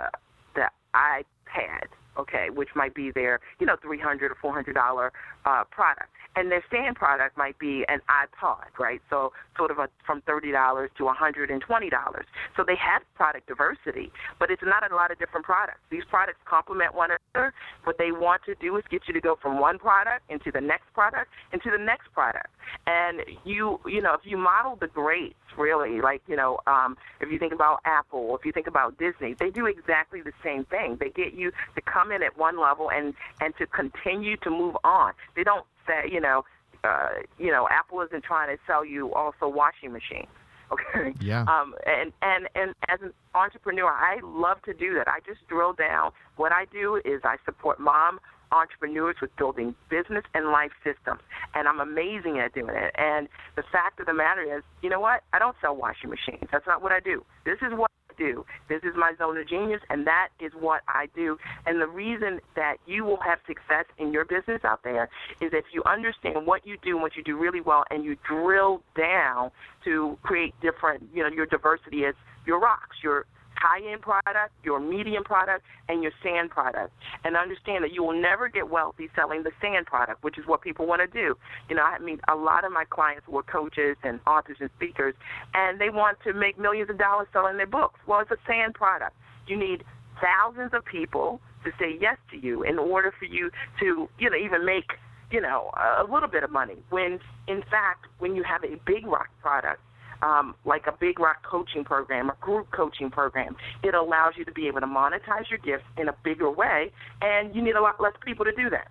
the iPad, okay, which might be their you know three hundred or four hundred dollar uh, product, and their sand product might be an iPod, right? So sort of a, from thirty dollars to one hundred and twenty dollars. So they have product diversity, but it's not a lot of different products. These products complement one another. What they want to do is get you to go from one product into the next product into the next product. And you you know if you model the greats really like you know um, if you think about Apple, if you think about Disney, they do exactly the same thing. They get you to come in at one level and and to continue to move on. They don't say you know uh, you know Apple isn't trying to sell you also washing machines. [laughs] Okay. Yeah. Um, and and and as an entrepreneur, I love to do that. I just drill down. What I do is I support mom entrepreneurs with building business and life systems. And I'm amazing at doing it. And the fact of the matter is, you know what? I don't sell washing machines. That's not what I do. This is what do. This is my zone of genius, and that is what I do. And the reason that you will have success in your business out there is if you understand what you do and what you do really well, and you drill down to create different, you know, your diversity is your rocks, your high-end product, your medium product, and your sand product. And understand that you will never get wealthy selling the sand product, which is what people want to do. You know, I mean, a lot of my clients were coaches and authors and speakers, and they want to make millions of dollars selling their books. Well, it's a sand product. You need thousands of people to say yes to you in order for you to, you know, even make, you know, a little bit of money. When in fact, when you have a big rock product, um, like a big rock coaching program, a group coaching program, it allows you to be able to monetize your gifts in a bigger way, and you need a lot less people to do that.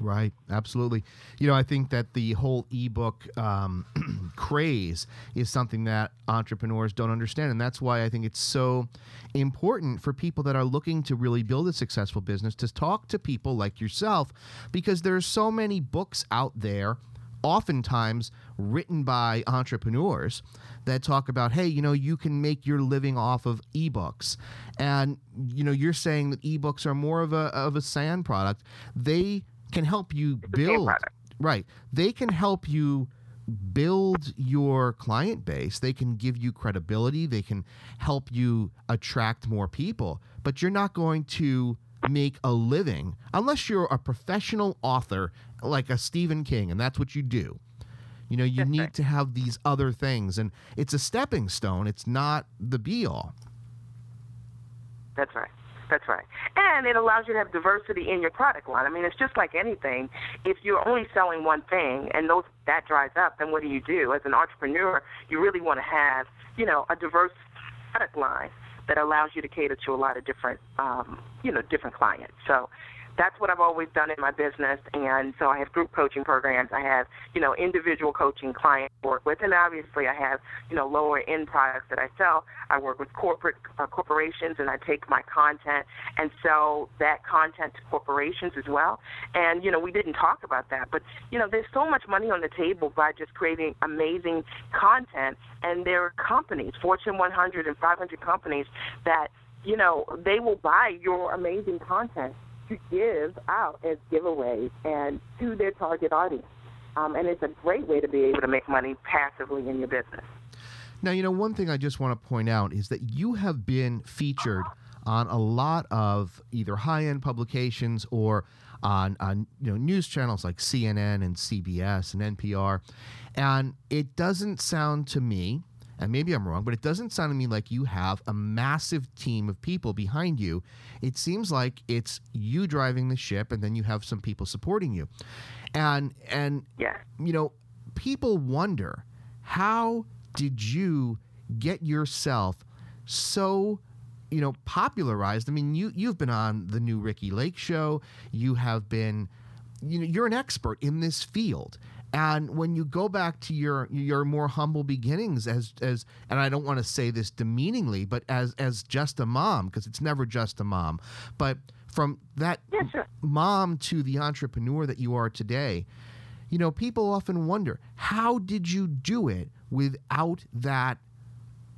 Right, absolutely. You know, I think that the whole ebook um, [clears throat] craze is something that entrepreneurs don't understand, and that's why I think it's so important for people that are looking to really build a successful business to talk to people like yourself, because there's so many books out there, oftentimes written by entrepreneurs that talk about, hey, you know, you can make your living off of ebooks, and you know, you're saying that ebooks are more of a of a sand product. They can help you build right. They can help you build your client base. They can give you credibility. They can help you attract more people. But you're not going to make a living unless you're a professional author like a Stephen King and that's what you do you know you need to have these other things and it's a stepping stone it's not the be all that's right that's right. And it allows you to have diversity in your product line. I mean, it's just like anything. If you're only selling one thing and those that dries up, then what do you do? As an entrepreneur, you really want to have, you know, a diverse product line that allows you to cater to a lot of different, um, you know, different clients. So that's what I've always done in my business. And so I have group coaching programs. I have, you know, individual coaching clients I work with, and obviously I have, you know, lower end products that I sell. I work with corporate uh, corporations, and I take my content and sell that content to corporations as well. And you know, we didn't talk about that, but you know, there's so much money on the table by just creating amazing content, and there are companies, Fortune 100 and 500 companies that you know, they will buy your amazing content to give out as giveaways and to their target audience. Um, and it's a great way to be able to make money passively in your business. Now, you know, one thing I just want to point out is that you have been featured on a lot of either high-end publications or on, on you know news channels like CNN and CBS and NPR, and it doesn't sound to me and maybe I'm wrong, but it doesn't sound to me like you have a massive team of people behind you. It seems like it's you driving the ship and then you have some people supporting you. And and yeah. you know, people wonder how did you get yourself so you know popularized i mean you you've been on the new Ricki Lake show you have been you know you're an expert in this field and when you go back to your your more humble beginnings as as and I don't want to say this demeaningly, but as as just a mom because it's never just a mom, but from that sure. mom to the entrepreneur that you are today, you know, people often wonder, how did you do it without that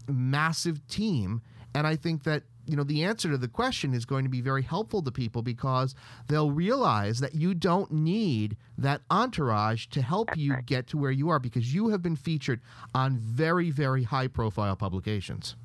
massive team? And I think that you know the answer to the question is going to be very helpful to people because they'll realize that you don't need that entourage to help you get to where you are because you have been featured on very very high profile publications.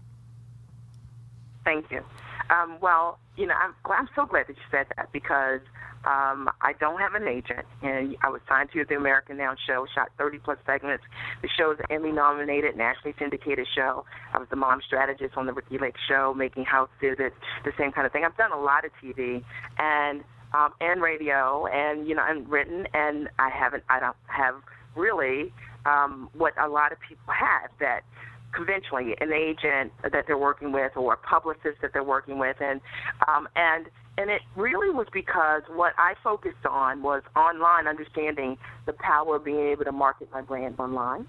Thank you. Um, well you know I'm, I'm so glad that you said that because um, I don't have an agent, and I was signed to the America Now show, shot 30 plus segments. The show is an Emmy nominated, nationally syndicated show. I was the mom strategist on the Ricki Lake show, making house visits, the same kind of thing. I've done a lot of TV and um, and radio, and you know, and written, and I haven't, I don't have really um, what a lot of people have that conventionally an agent that they're working with or a publicist that they're working with and um, and and it really was because what I focused on was online understanding the power of being able to market my brand online.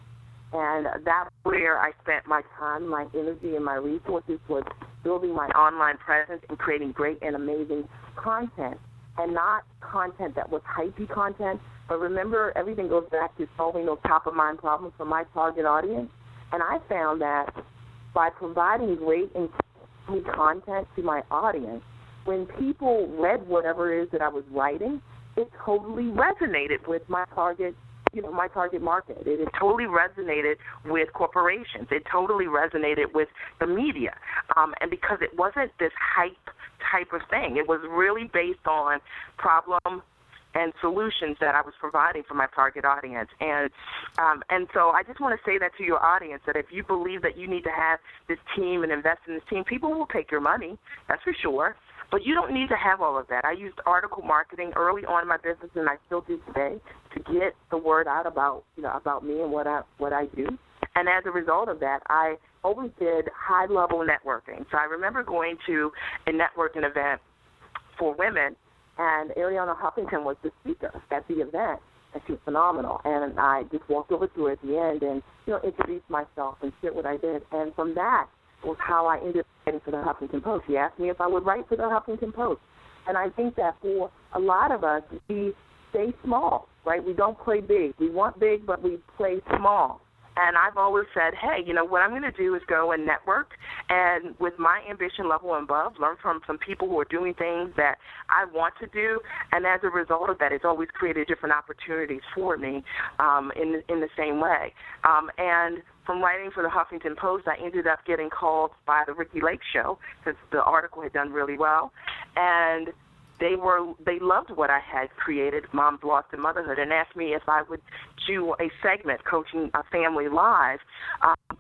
And that's where I spent my time, my energy, and my resources was building my online presence and creating great and amazing content. And not content that was hypey content, but remember, everything goes back to solving those top of mind problems for my target audience. And I found that by providing great and content to my audience, when people read whatever it is that I was writing, it totally resonated with my target you know my target market. It, it totally resonated with corporations. It totally resonated with the media, um, and because it wasn't this hype type of thing, it was really based on problem and solutions that I was providing for my target audience. And um, and so I just want to say that to your audience that if you believe that you need to have this team and invest in this team, people will take your money. That's for sure. But you don't need to have all of that. I used article marketing early on in my business, and I still do today to get the word out about you know about me and what I what I do. And as a result of that, I always did high level networking. So I remember going to a networking event for women, and Arianna Huffington was the speaker at the event, and she was phenomenal. And I just walked over to her at the end and you know introduced myself and shared what I did. And from that was how I ended up writing for the Huffington Post. He asked me if I would write for the Huffington Post, and I think that for a lot of us, we stay small, right? We don't play big. We want big, but we play small. And I've always said, hey, you know, what I'm going to do is go and network and with my ambition level and above, learn from some people who are doing things that I want to do. And as a result of that, it's always created different opportunities for me um, in, in the same way. Um, and from writing for the Huffington Post, I ended up getting called by the Ricki Lake Show because the article had done really well. And they were they loved what I had created, Moms Lost in Motherhood, and asked me if I would do a segment coaching a family live um,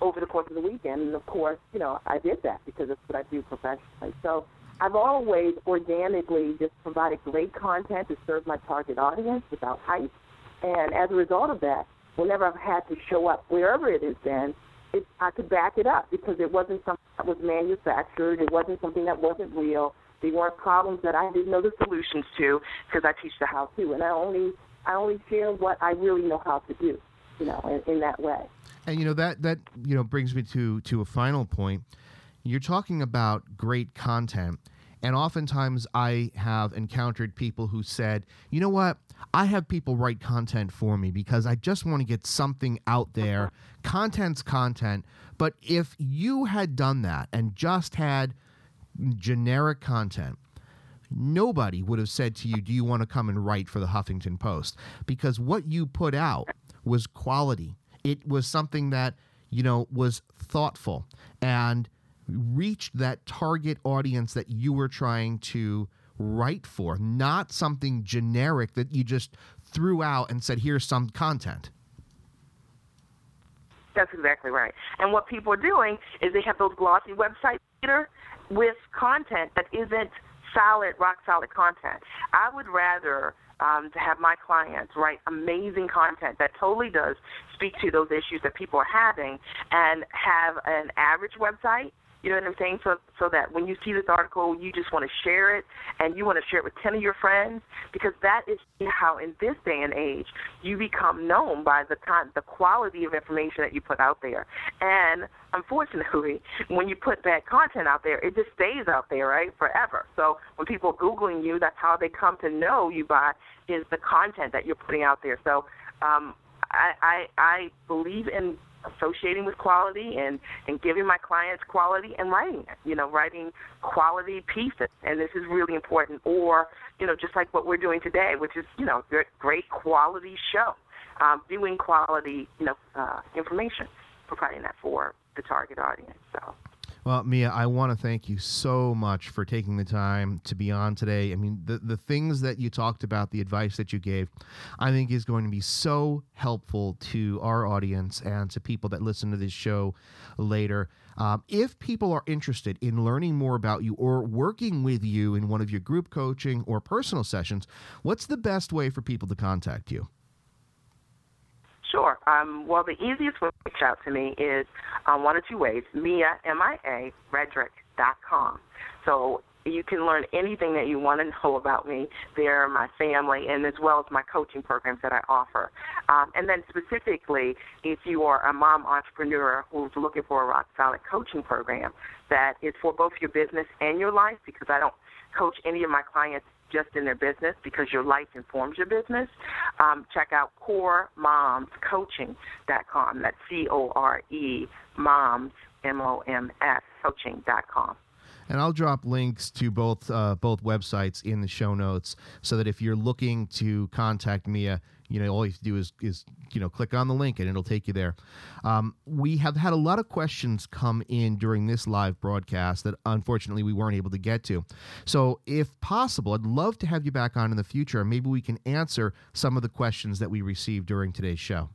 over the course of the weekend. And of course, you know, I did that because it's what I do professionally. So I've always organically just provided great content to serve my target audience without hype. And as a result of that, whenever I've had to show up wherever it has been, it, I could back it up because it wasn't something that was manufactured. It wasn't something that wasn't real they weren't problems that I didn't know the solutions to because I teach the how to, and I only I only share what I really know how to do, you know, in, in that way. And you know that that you know brings me to to a final point. You're talking about great content. And oftentimes, I have encountered people who said, you know what? I have people write content for me because I just want to get something out there. Uh-huh. Content's content. But if you had done that and just had generic content, nobody would have said to you, Do you want to come and write for the Huffington Post? Because what you put out was quality. It was something that, you know, was thoughtful and reached that target audience that you were trying to write for, not something generic that you just threw out and said, Here's some content. That's exactly right. And what people are doing is they have those glossy websites with content that isn't solid, rock solid content. I would rather um, to have my clients write amazing content that totally does speak to those issues that people are having and have an average website you know what I'm saying? So so that when you see this article, you just want to share it, and you want to share it with ten of your friends, because that is how in this day and age you become known by the con- the quality of information that you put out there. And unfortunately, when you put bad content out there, it just stays out there, right, forever. So when people are googling you, that's how they come to know you by is the content that you're putting out there. So um, I, I I believe in associating with quality and and giving my clients quality and writing it you know writing quality pieces. And this is really important. Or you know just like what we're doing today which is you know great quality show. Um, doing quality you know uh, information providing that for the target audience. So well, Mia, I want to thank you so much for taking the time to be on today. I mean, the, the things that you talked about, the advice that you gave, I think is going to be so helpful to our audience and to people that listen to this show later. Um, if people are interested in learning more about you or working with you in one of your group coaching or personal sessions, what's the best way for people to contact you? Um, well, the easiest way to reach out to me is um, one of two ways. Mia, M-I-A, Redrick.com. So you can learn anything that you want to know about me there, my family, and as well as my coaching programs that I offer. Um, and then specifically, if you are a mom entrepreneur who's looking for a rock solid coaching program that is for both your business and your life, because I don't coach any of my clients just in their business because your life informs your business, um, check out coremomscoaching.com. That's C O R E moms, M O M S, coaching.com. And I'll drop links to both uh, both websites in the show notes so that if you're looking to contact Mia, you know all you have to do is is you know click on the link and it'll take you there. Um, we have had a lot of questions come in during this live broadcast that unfortunately we weren't able to get to. So if possible i'd love to have you back on in the future and maybe we can answer some of the questions that we received during today's show.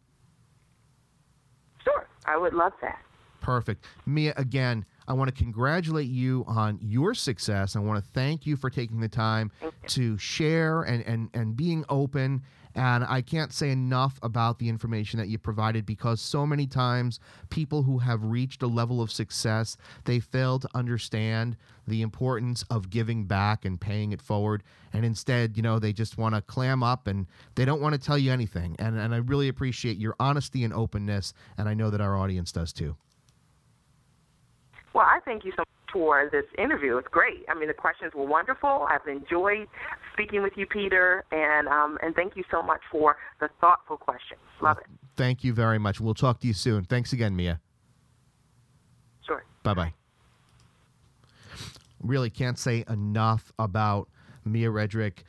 Sure. I would love that. Perfect. Mia again I want to congratulate you on your success. I want to thank you for taking the time to share and, and, and being open. And I can't say enough about the information that you provided because so many times people who have reached a level of success, they fail to understand the importance of giving back and paying it forward. And instead, you know, they just want to clam up and they don't want to tell you anything. And, and I really appreciate your honesty and openness. And I know that our audience does too. Well, I thank you so much for this interview. It's great. I mean, the questions were wonderful. I've enjoyed speaking with you, Peter, and um, and thank you so much for the thoughtful questions. Love well, it. Thank you very much. We'll talk to you soon. Thanks again, Mia. Sure. Bye bye. Really can't say enough about Mia Redrick.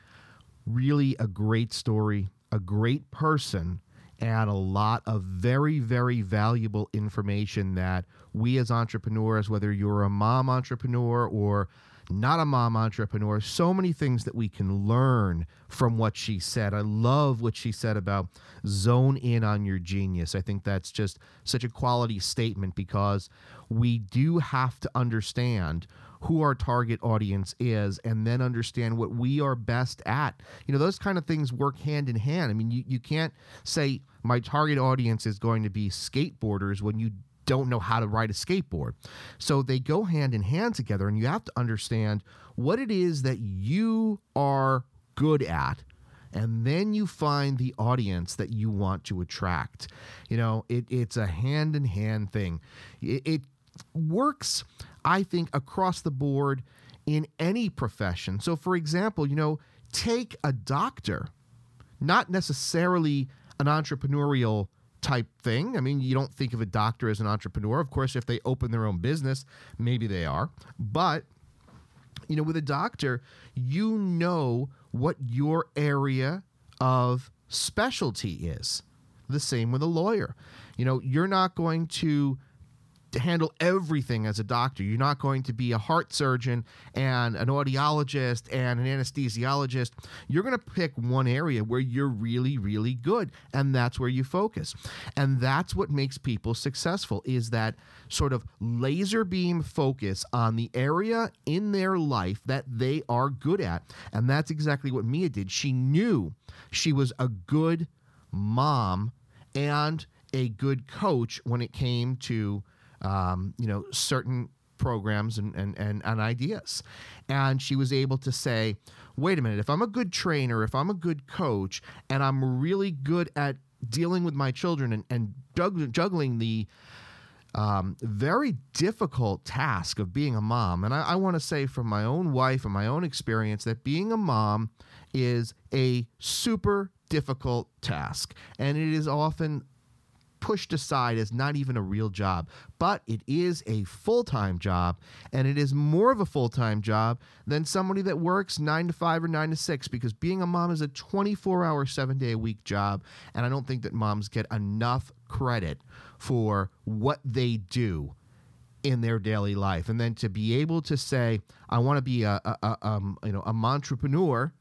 Really a great story, a great person, and a lot of very, very valuable information that we as entrepreneurs, whether you're a mom entrepreneur or not a mom entrepreneur, so many things that we can learn from what she said. I love what she said about zone in on your genius. I think that's just such a quality statement because we do have to understand who our target audience is and then understand what we are best at. You know, those kind of things work hand in hand. I mean, you, you can't say my target audience is going to be skateboarders when you don't know how to ride a skateboard. So they go hand in hand together, and you have to understand what it is that you are good at. And then you find the audience that you want to attract. You know, it, it's a hand in hand thing. It, it works, I think, across the board in any profession. So, for example, you know, take a doctor, not necessarily an entrepreneurial type thing. I mean, you don't think of a doctor as an entrepreneur. Of course, if they open their own business, maybe they are. But, you know, with a doctor, you know what your area of specialty is. The same with a lawyer. You know, you're not going to handle everything as a doctor. You're not going to be a heart surgeon and an audiologist and an anesthesiologist. You're going to pick one area where you're really really good and that's where you focus. And that's what makes people successful is that sort of laser beam focus on the area in their life that they are good at. And that's exactly what Mia did. She knew she was a good mom and a good coach when it came to um, you know, certain programs and, and, and, and ideas. And she was able to say, wait a minute, if I'm a good trainer, if I'm a good coach, and I'm really good at dealing with my children and, and juggling the um, very difficult task of being a mom. And I, I want to say from my own wife and my own experience that being a mom is a super difficult task. And it is often pushed aside as not even a real job, but it is a full time job, and it is more of a full time job than somebody that works nine to five or nine to six because being a mom is a 24 hour, seven day a week job. And I don't think that moms get enough credit for what they do in their daily life. And then to be able to say, I want to be a, a, a um, you know, a entrepreneur,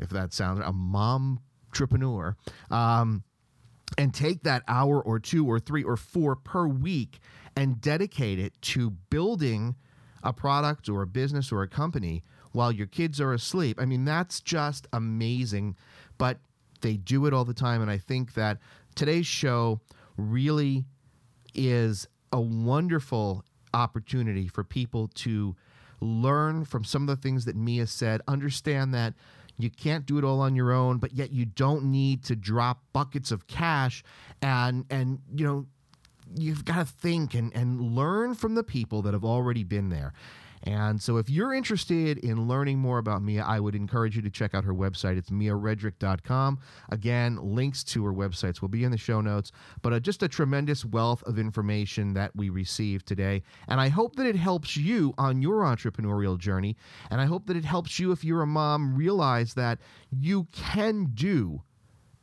if that sounds a mom entrepreneur, um, and take that hour or two or three or four per week and dedicate it to building a product or a business or a company while your kids are asleep. I mean, that's just amazing, but they do it all the time. And I think that today's show really is a wonderful opportunity for people to learn from some of the things that Mia said, understand that you can't do it all on your own, but yet you don't need to drop buckets of cash and and you know you've got to think and, and learn from the people that have already been there. And so, if you're interested in learning more about Mia, I would encourage you to check out her website. It's miaredrick.com. Again, links to her websites will be in the show notes, but uh, just a tremendous wealth of information that we received today. And I hope that it helps you on your entrepreneurial journey. And I hope that it helps you, if you're a mom, realize that you can do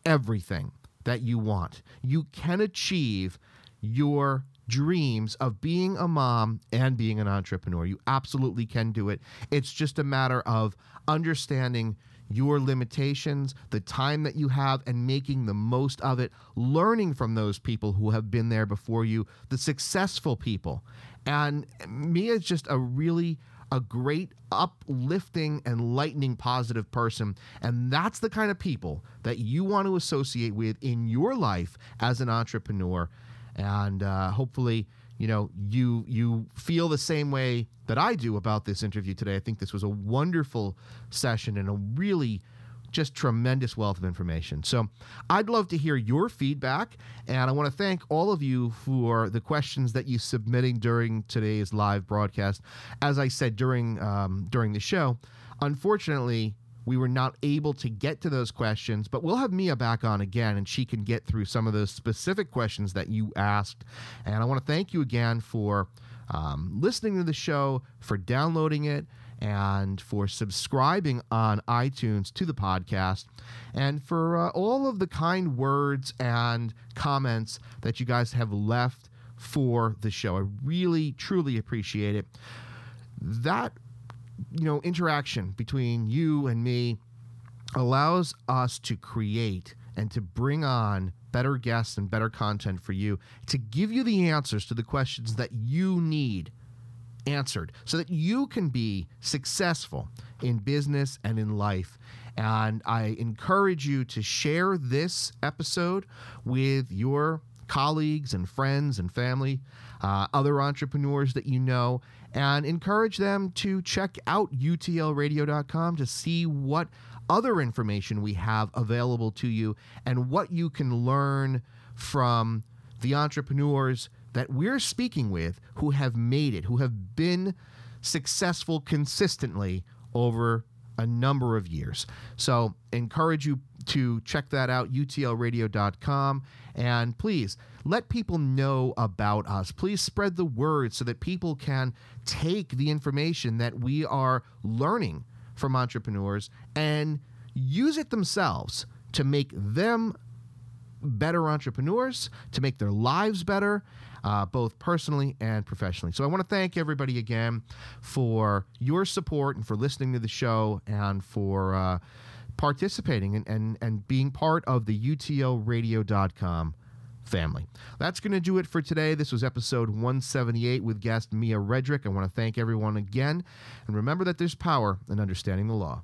everything that you want. You can achieve your dreams of being a mom and being an entrepreneur. You absolutely can do it. It's just a matter of understanding your limitations, the time that you have, and making the most of it, learning from those people who have been there before you, the successful people, And Mia is just a really a great uplifting and lightning positive person and that's the kind of people that you want to associate with in your life as an entrepreneur and uh, hopefully you know you you feel the same way that I do about this interview today. I think this was a wonderful session and a really just tremendous wealth of information. So I'd love to hear your feedback, and I want to thank all of you for the questions that you submitting during today's live broadcast. As I said during um, during the show, unfortunately. We were not able to get to those questions, but we'll have Mia back on again and she can get through some of those specific questions that you asked. And I want to thank you again for um, listening to the show, for downloading it, and for subscribing on iTunes to the podcast, and for uh, all of the kind words and comments that you guys have left for the show. I really, truly appreciate it. That, you know, interaction between you and me allows us to create and to bring on better guests and better content for you to give you the answers to the questions that you need answered so that you can be successful in business and in life. And I encourage you to share this episode with your colleagues and friends and family, uh, other entrepreneurs that you know, and encourage them to check out utlradio.com to see what other information we have available to you and what you can learn from the entrepreneurs that we're speaking with who have made it, who have been successful consistently over a number of years. So, encourage you to check that out, utlradio.com. And please let people know about us. Please spread the word so that people can take the information that we are learning from entrepreneurs and use it themselves to make them better entrepreneurs, to make their lives better, uh, both personally and professionally. So I want to thank everybody again for your support and for listening to the show and for uh, participating and, and, and being part of the UTLradio.com family. That's going to do it for today. This was episode 178 with guest Mia Redrick. I want to thank everyone again. And remember that there's power in understanding the law.